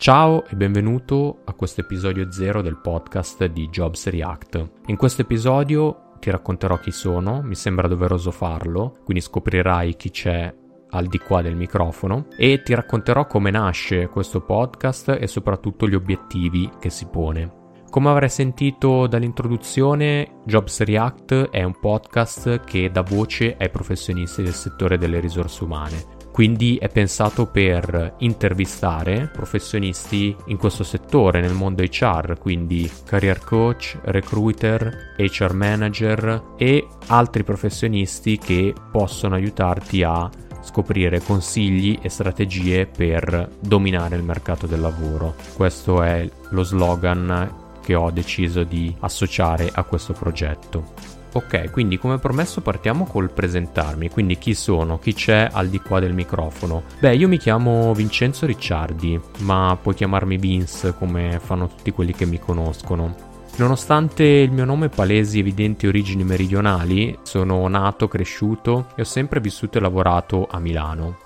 Ciao e benvenuto a questo episodio 0 del podcast di Jobs React. In questo episodio ti racconterò chi sono, mi sembra doveroso farlo, quindi scoprirai chi c'è al di qua del microfono e ti racconterò come nasce questo podcast e soprattutto gli obiettivi che si pone. Come avrai sentito dall'introduzione, Jobs React è un podcast che dà voce ai professionisti del settore delle risorse umane, quindi è pensato per intervistare professionisti in questo settore, nel mondo HR, quindi career coach, recruiter, HR manager e altri professionisti che possono aiutarti a scoprire consigli e strategie per dominare il mercato del lavoro. Questo è lo slogan che ho deciso di associare a questo progetto. Ok, quindi come promesso partiamo col presentarmi, quindi chi sono, chi c'è al di qua del microfono. Beh, io mi chiamo Vincenzo Ricciardi, ma puoi chiamarmi Vince come fanno tutti quelli che mi conoscono. Nonostante il mio nome palesi evidenti origini meridionali, sono nato, cresciuto e ho sempre vissuto e lavorato a Milano.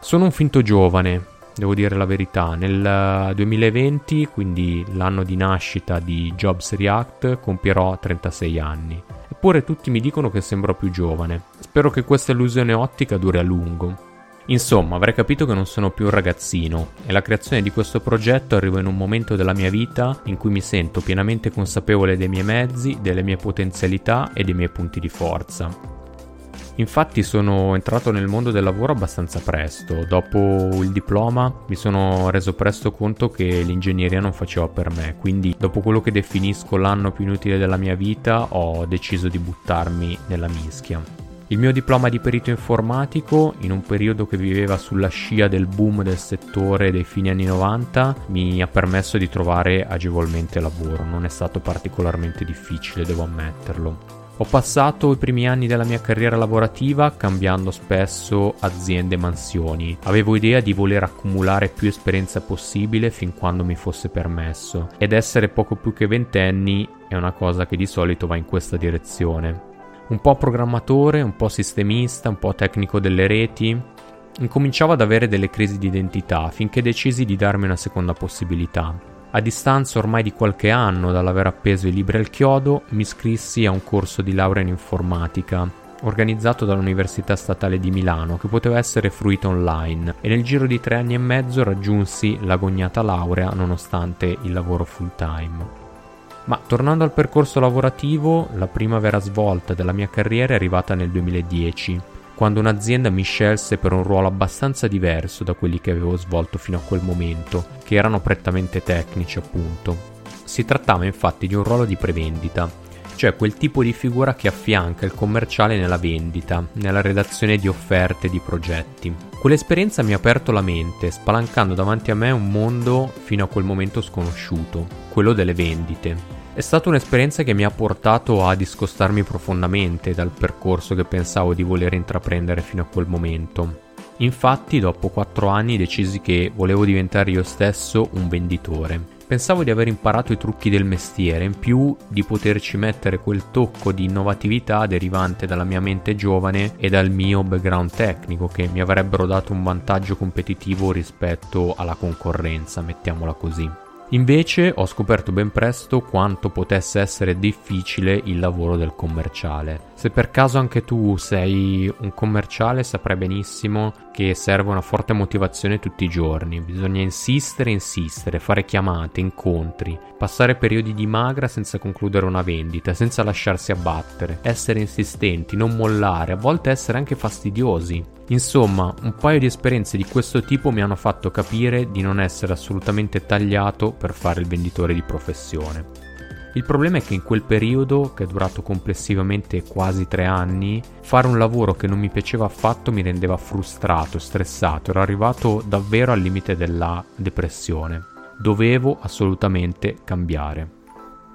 Sono un finto giovane, devo dire la verità. Nel 2020, quindi l'anno di nascita di Jobs React, compierò 36 anni. Eppure tutti mi dicono che sembro più giovane. Spero che questa illusione ottica duri a lungo. Insomma, avrei capito che non sono più un ragazzino e la creazione di questo progetto arriva in un momento della mia vita in cui mi sento pienamente consapevole dei miei mezzi, delle mie potenzialità e dei miei punti di forza. Infatti sono entrato nel mondo del lavoro abbastanza presto, dopo il diploma mi sono reso presto conto che l'ingegneria non faceva per me, quindi dopo quello che definisco l'anno più inutile della mia vita ho deciso di buttarmi nella mischia. Il mio diploma di perito informatico, in un periodo che viveva sulla scia del boom del settore dei fine anni 90, mi ha permesso di trovare agevolmente lavoro, non è stato particolarmente difficile, devo ammetterlo. Ho passato i primi anni della mia carriera lavorativa cambiando spesso aziende e mansioni. Avevo idea di voler accumulare più esperienza possibile fin quando mi fosse permesso ed essere poco più che ventenni è una cosa che di solito va in questa direzione. Un po' programmatore, un po' sistemista, un po' tecnico delle reti, incominciavo ad avere delle crisi di identità finché decisi di darmi una seconda possibilità. A distanza ormai di qualche anno dall'aver appeso i libri al chiodo, mi iscrissi a un corso di laurea in informatica organizzato dall'Università Statale di Milano che poteva essere fruito online e nel giro di tre anni e mezzo raggiunsi l'agognata laurea nonostante il lavoro full time. Ma tornando al percorso lavorativo, la prima vera svolta della mia carriera è arrivata nel 2010 quando un'azienda mi scelse per un ruolo abbastanza diverso da quelli che avevo svolto fino a quel momento, che erano prettamente tecnici appunto. Si trattava infatti di un ruolo di prevendita, cioè quel tipo di figura che affianca il commerciale nella vendita, nella redazione di offerte e di progetti. Quell'esperienza mi ha aperto la mente, spalancando davanti a me un mondo fino a quel momento sconosciuto, quello delle vendite È stata un'esperienza che mi ha portato a discostarmi profondamente dal percorso che pensavo di voler intraprendere fino a quel momento. Infatti, dopo quattro anni decisi che volevo diventare io stesso un venditore. Pensavo di aver imparato i trucchi del mestiere, in più di poterci mettere quel tocco di innovatività derivante dalla mia mente giovane e dal mio background tecnico che mi avrebbero dato un vantaggio competitivo rispetto alla concorrenza, mettiamola così. Invece ho scoperto ben presto quanto potesse essere difficile il lavoro del commerciale. Se per caso anche tu sei un commerciale saprai benissimo che serve una forte motivazione tutti i giorni, bisogna insistere, insistere, fare chiamate, incontri, passare periodi di magra senza concludere una vendita, senza lasciarsi abbattere, essere insistenti, non mollare, a volte essere anche fastidiosi. Insomma, un paio di esperienze di questo tipo mi hanno fatto capire di non essere assolutamente tagliato per fare il venditore di professione. Il problema è che in quel periodo, che è durato complessivamente quasi tre anni, fare un lavoro che non mi piaceva affatto mi rendeva frustrato, stressato, ero arrivato davvero al limite della depressione. Dovevo assolutamente cambiare.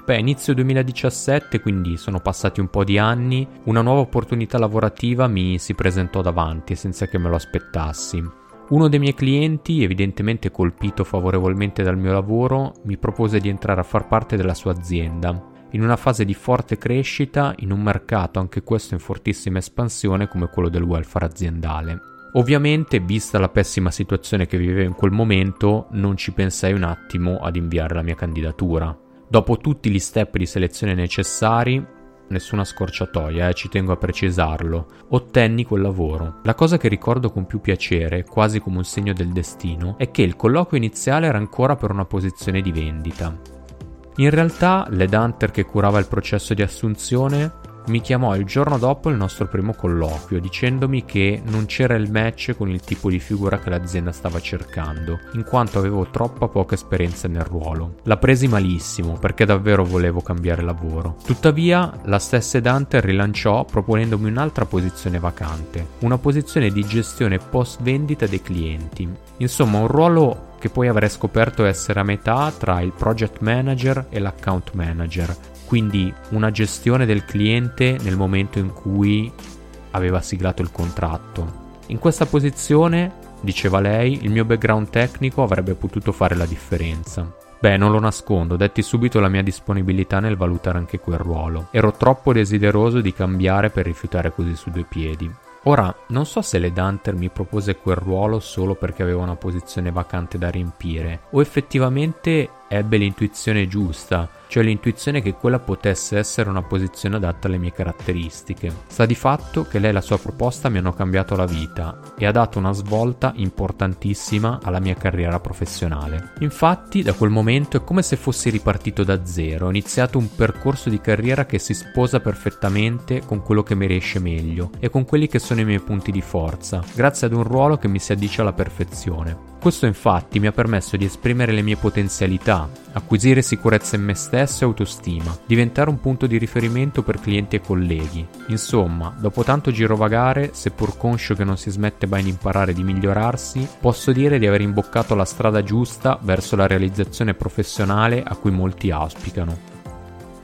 Beh, inizio 2017, quindi sono passati un po' di anni, una nuova opportunità lavorativa mi si presentò davanti senza che me lo aspettassi. Uno dei miei clienti, evidentemente colpito favorevolmente dal mio lavoro, mi propose di entrare a far parte della sua azienda, in una fase di forte crescita in un mercato anche questo in fortissima espansione come quello del welfare aziendale. Ovviamente, vista la pessima situazione che vivevo in quel momento, non ci pensai un attimo ad inviare la mia candidatura. Dopo tutti gli step di selezione necessari, nessuna scorciatoia, eh, ci tengo a precisarlo, ottenni quel lavoro. La cosa che ricordo con più piacere, quasi come un segno del destino, è che il colloquio iniziale era ancora per una posizione di vendita. In realtà, l'headhunter che curava il processo di assunzione mi chiamò il giorno dopo il nostro primo colloquio dicendomi che non c'era il match con il tipo di figura che l'azienda stava cercando, in quanto avevo troppa poca esperienza nel ruolo. La presi malissimo perché davvero volevo cambiare lavoro. Tuttavia, la stessa Dante rilanciò proponendomi un'altra posizione vacante, una posizione di gestione post vendita dei clienti. Insomma, un ruolo che poi avrei scoperto essere a metà tra il project manager e l'account manager, quindi una gestione del cliente nel momento in cui aveva siglato il contratto. In questa posizione, diceva lei, il mio background tecnico avrebbe potuto fare la differenza. Beh, non lo nascondo, detti subito la mia disponibilità nel valutare anche quel ruolo. Ero troppo desideroso di cambiare per rifiutare così su due piedi. Ora, non so se le Dunter mi propose quel ruolo solo perché aveva una posizione vacante da riempire, o effettivamente ebbe l'intuizione giusta, cioè l'intuizione che quella potesse essere una posizione adatta alle mie caratteristiche. Sta di fatto che lei e la sua proposta mi hanno cambiato la vita e ha dato una svolta importantissima alla mia carriera professionale. Infatti, da quel momento è come se fossi ripartito da zero, ho iniziato un percorso di carriera che si sposa perfettamente con quello che mi riesce meglio e con quelli che sono i miei punti di forza, grazie ad un ruolo che mi si addice alla perfezione. Questo infatti mi ha permesso di esprimere le mie potenzialità, acquisire sicurezza in me stesso e autostima, diventare un punto di riferimento per clienti e colleghi. Insomma, dopo tanto girovagare, seppur conscio che non si smette mai di imparare di migliorarsi, posso dire di aver imboccato la strada giusta verso la realizzazione professionale a cui molti auspicano.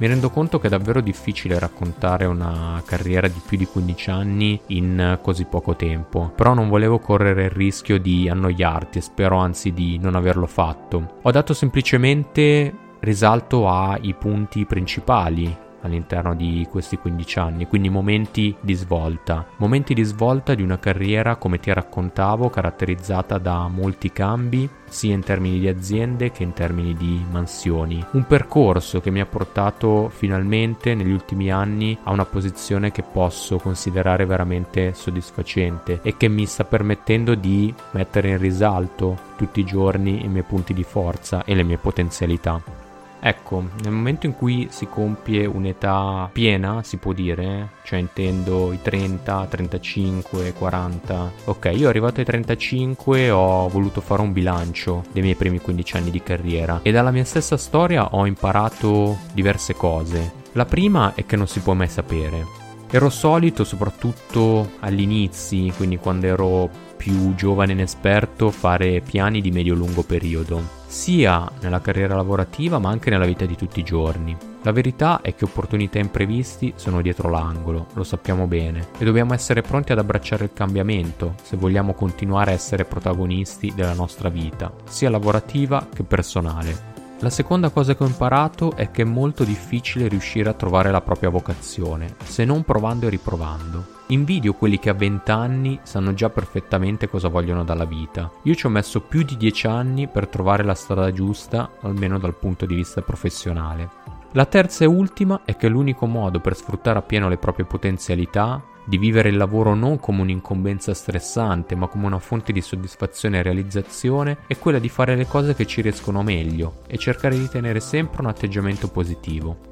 Mi rendo conto che è davvero difficile raccontare una carriera di più di 15 anni in così poco tempo, però non volevo correre il rischio di annoiarti e spero anzi di non averlo fatto. Ho dato semplicemente risalto ai punti principali all'interno di questi 15 anni, quindi momenti di svolta, momenti di svolta di una carriera come ti raccontavo caratterizzata da molti cambi sia in termini di aziende che in termini di mansioni. Un percorso che mi ha portato finalmente negli ultimi anni a una posizione che posso considerare veramente soddisfacente e che mi sta permettendo di mettere in risalto tutti i giorni i miei punti di forza e le mie potenzialità. Ecco, nel momento in cui si compie un'età piena, si può dire, cioè intendo i 30, 35, 40. Ok, io arrivato ai 35 ho voluto fare un bilancio dei miei primi 15 anni di carriera e dalla mia stessa storia ho imparato diverse cose. La prima è che non si può mai sapere. Ero solito, soprattutto agli inizi, quindi quando ero più giovane e inesperto, fare piani di medio-lungo periodo sia nella carriera lavorativa ma anche nella vita di tutti i giorni. La verità è che opportunità imprevisti sono dietro l'angolo, lo sappiamo bene, e dobbiamo essere pronti ad abbracciare il cambiamento se vogliamo continuare a essere protagonisti della nostra vita, sia lavorativa che personale. La seconda cosa che ho imparato è che è molto difficile riuscire a trovare la propria vocazione, se non provando e riprovando. Invidio quelli che a 20 anni sanno già perfettamente cosa vogliono dalla vita. Io ci ho messo più di 10 anni per trovare la strada giusta, almeno dal punto di vista professionale. La terza e ultima è che l'unico modo per sfruttare appieno le proprie potenzialità, di vivere il lavoro non come un'incombenza stressante, ma come una fonte di soddisfazione e realizzazione, è quella di fare le cose che ci riescono meglio e cercare di tenere sempre un atteggiamento positivo.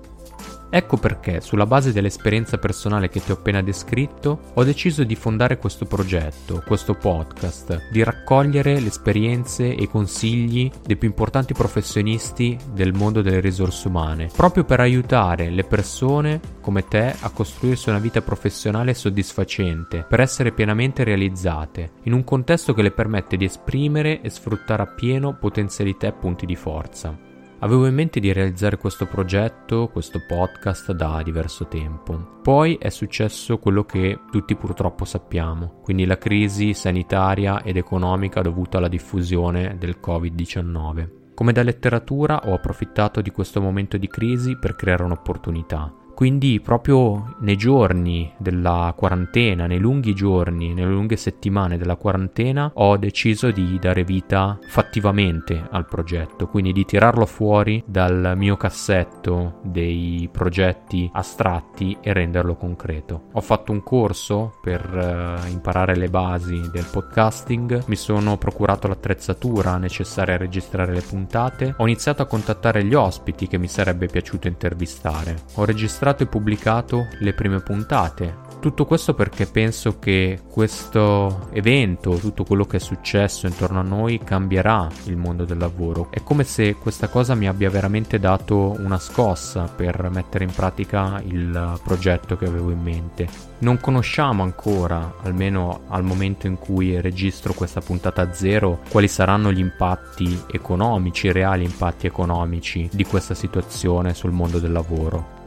Ecco perché, sulla base dell'esperienza personale che ti ho appena descritto, ho deciso di fondare questo progetto, questo podcast, di raccogliere le esperienze e i consigli dei più importanti professionisti del mondo delle risorse umane, proprio per aiutare le persone come te a costruirsi una vita professionale soddisfacente, per essere pienamente realizzate, in un contesto che le permette di esprimere e sfruttare appieno potenzialità e punti di forza. Avevo in mente di realizzare questo progetto, questo podcast da diverso tempo. Poi è successo quello che tutti purtroppo sappiamo, quindi la crisi sanitaria ed economica dovuta alla diffusione del Covid-19. Come da letteratura ho approfittato di questo momento di crisi per creare un'opportunità quindi proprio nei giorni della quarantena, nei lunghi giorni, nelle lunghe settimane della quarantena, ho deciso di dare vita fattivamente al progetto, quindi di tirarlo fuori dal mio cassetto dei progetti astratti e renderlo concreto. Ho fatto un corso per uh, imparare le basi del podcasting, mi sono procurato l'attrezzatura necessaria a registrare le puntate, ho iniziato a contattare gli ospiti che mi sarebbe piaciuto intervistare. Ho registrato registrato e pubblicato le prime puntate. Tutto questo perché penso che questo evento, tutto quello che è successo intorno a noi cambierà il mondo del lavoro. È come se questa cosa mi abbia veramente dato una scossa per mettere in pratica il progetto che avevo in mente. Non conosciamo ancora, almeno al momento in cui registro questa puntata zero, quali saranno gli impatti economici, i reali impatti economici di questa situazione sul mondo del lavoro.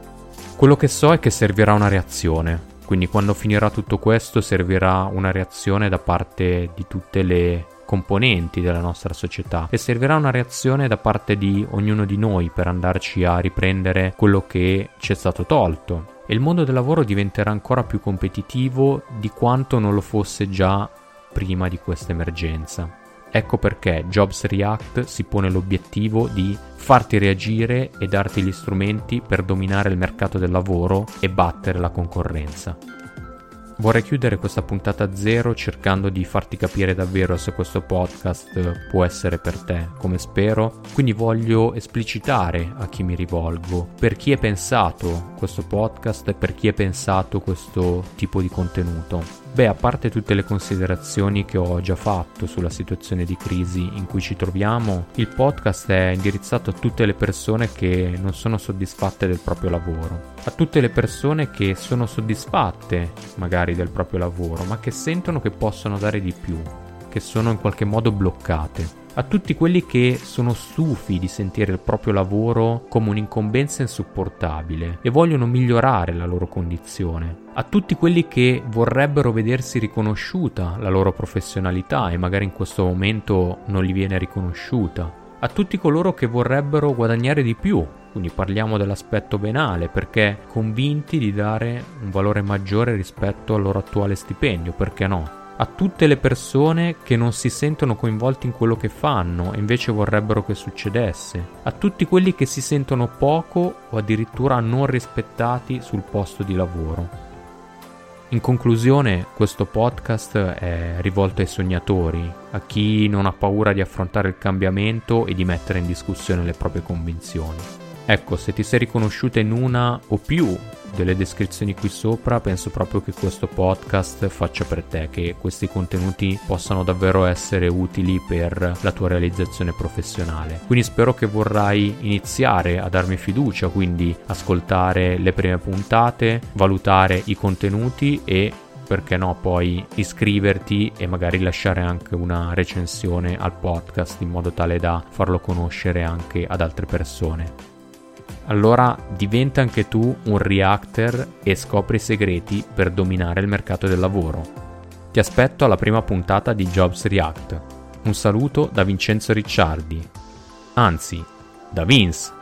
Quello che so è che servirà una reazione, quindi quando finirà tutto questo servirà una reazione da parte di tutte le componenti della nostra società. E servirà una reazione da parte di ognuno di noi per andarci a riprendere quello che ci è stato tolto. E il mondo del lavoro diventerà ancora più competitivo di quanto non lo fosse già prima di questa emergenza. Ecco perché Jobs React si pone l'obiettivo di farti reagire e darti gli strumenti per dominare il mercato del lavoro e battere la concorrenza. Vorrei chiudere questa puntata zero cercando di farti capire davvero se questo podcast può essere per te, come spero. Quindi voglio esplicitare a chi mi rivolgo, per chi è pensato questo podcast e per chi è pensato questo tipo di contenuto. Beh, a parte tutte le considerazioni che ho già fatto sulla situazione di crisi in cui ci troviamo, il podcast è indirizzato a tutte le persone che non sono soddisfatte del proprio lavoro, a tutte le persone che sono soddisfatte magari del proprio lavoro, ma che sentono che possono dare di più, che sono in qualche modo bloccate a tutti quelli che sono stufi di sentire il proprio lavoro come un'incombenza insopportabile e vogliono migliorare la loro condizione, a tutti quelli che vorrebbero vedersi riconosciuta la loro professionalità e magari in questo momento non gli viene riconosciuta, a tutti coloro che vorrebbero guadagnare di più, quindi parliamo dell'aspetto venale, perché convinti di dare un valore maggiore rispetto al loro attuale stipendio, perché no? A tutte le persone che non si sentono coinvolti in quello che fanno e invece vorrebbero che succedesse, a tutti quelli che si sentono poco o addirittura non rispettati sul posto di lavoro. In conclusione, questo podcast è rivolto ai sognatori, a chi non ha paura di affrontare il cambiamento e di mettere in discussione le proprie convinzioni. Ecco, se ti sei riconosciuta in una o più delle descrizioni qui sopra, penso proprio che questo podcast faccia per te, che questi contenuti possano davvero essere utili per la tua realizzazione professionale. Quindi spero che vorrai iniziare a darmi fiducia, quindi ascoltare le prime puntate, valutare i contenuti e perché no, poi iscriverti e magari lasciare anche una recensione al podcast in modo tale da farlo conoscere anche ad altre persone. Allora diventa anche tu un reactor e scopri i segreti per dominare il mercato del lavoro. Ti aspetto alla prima puntata di Jobs React. Un saluto da Vincenzo Ricciardi. Anzi, da Vince.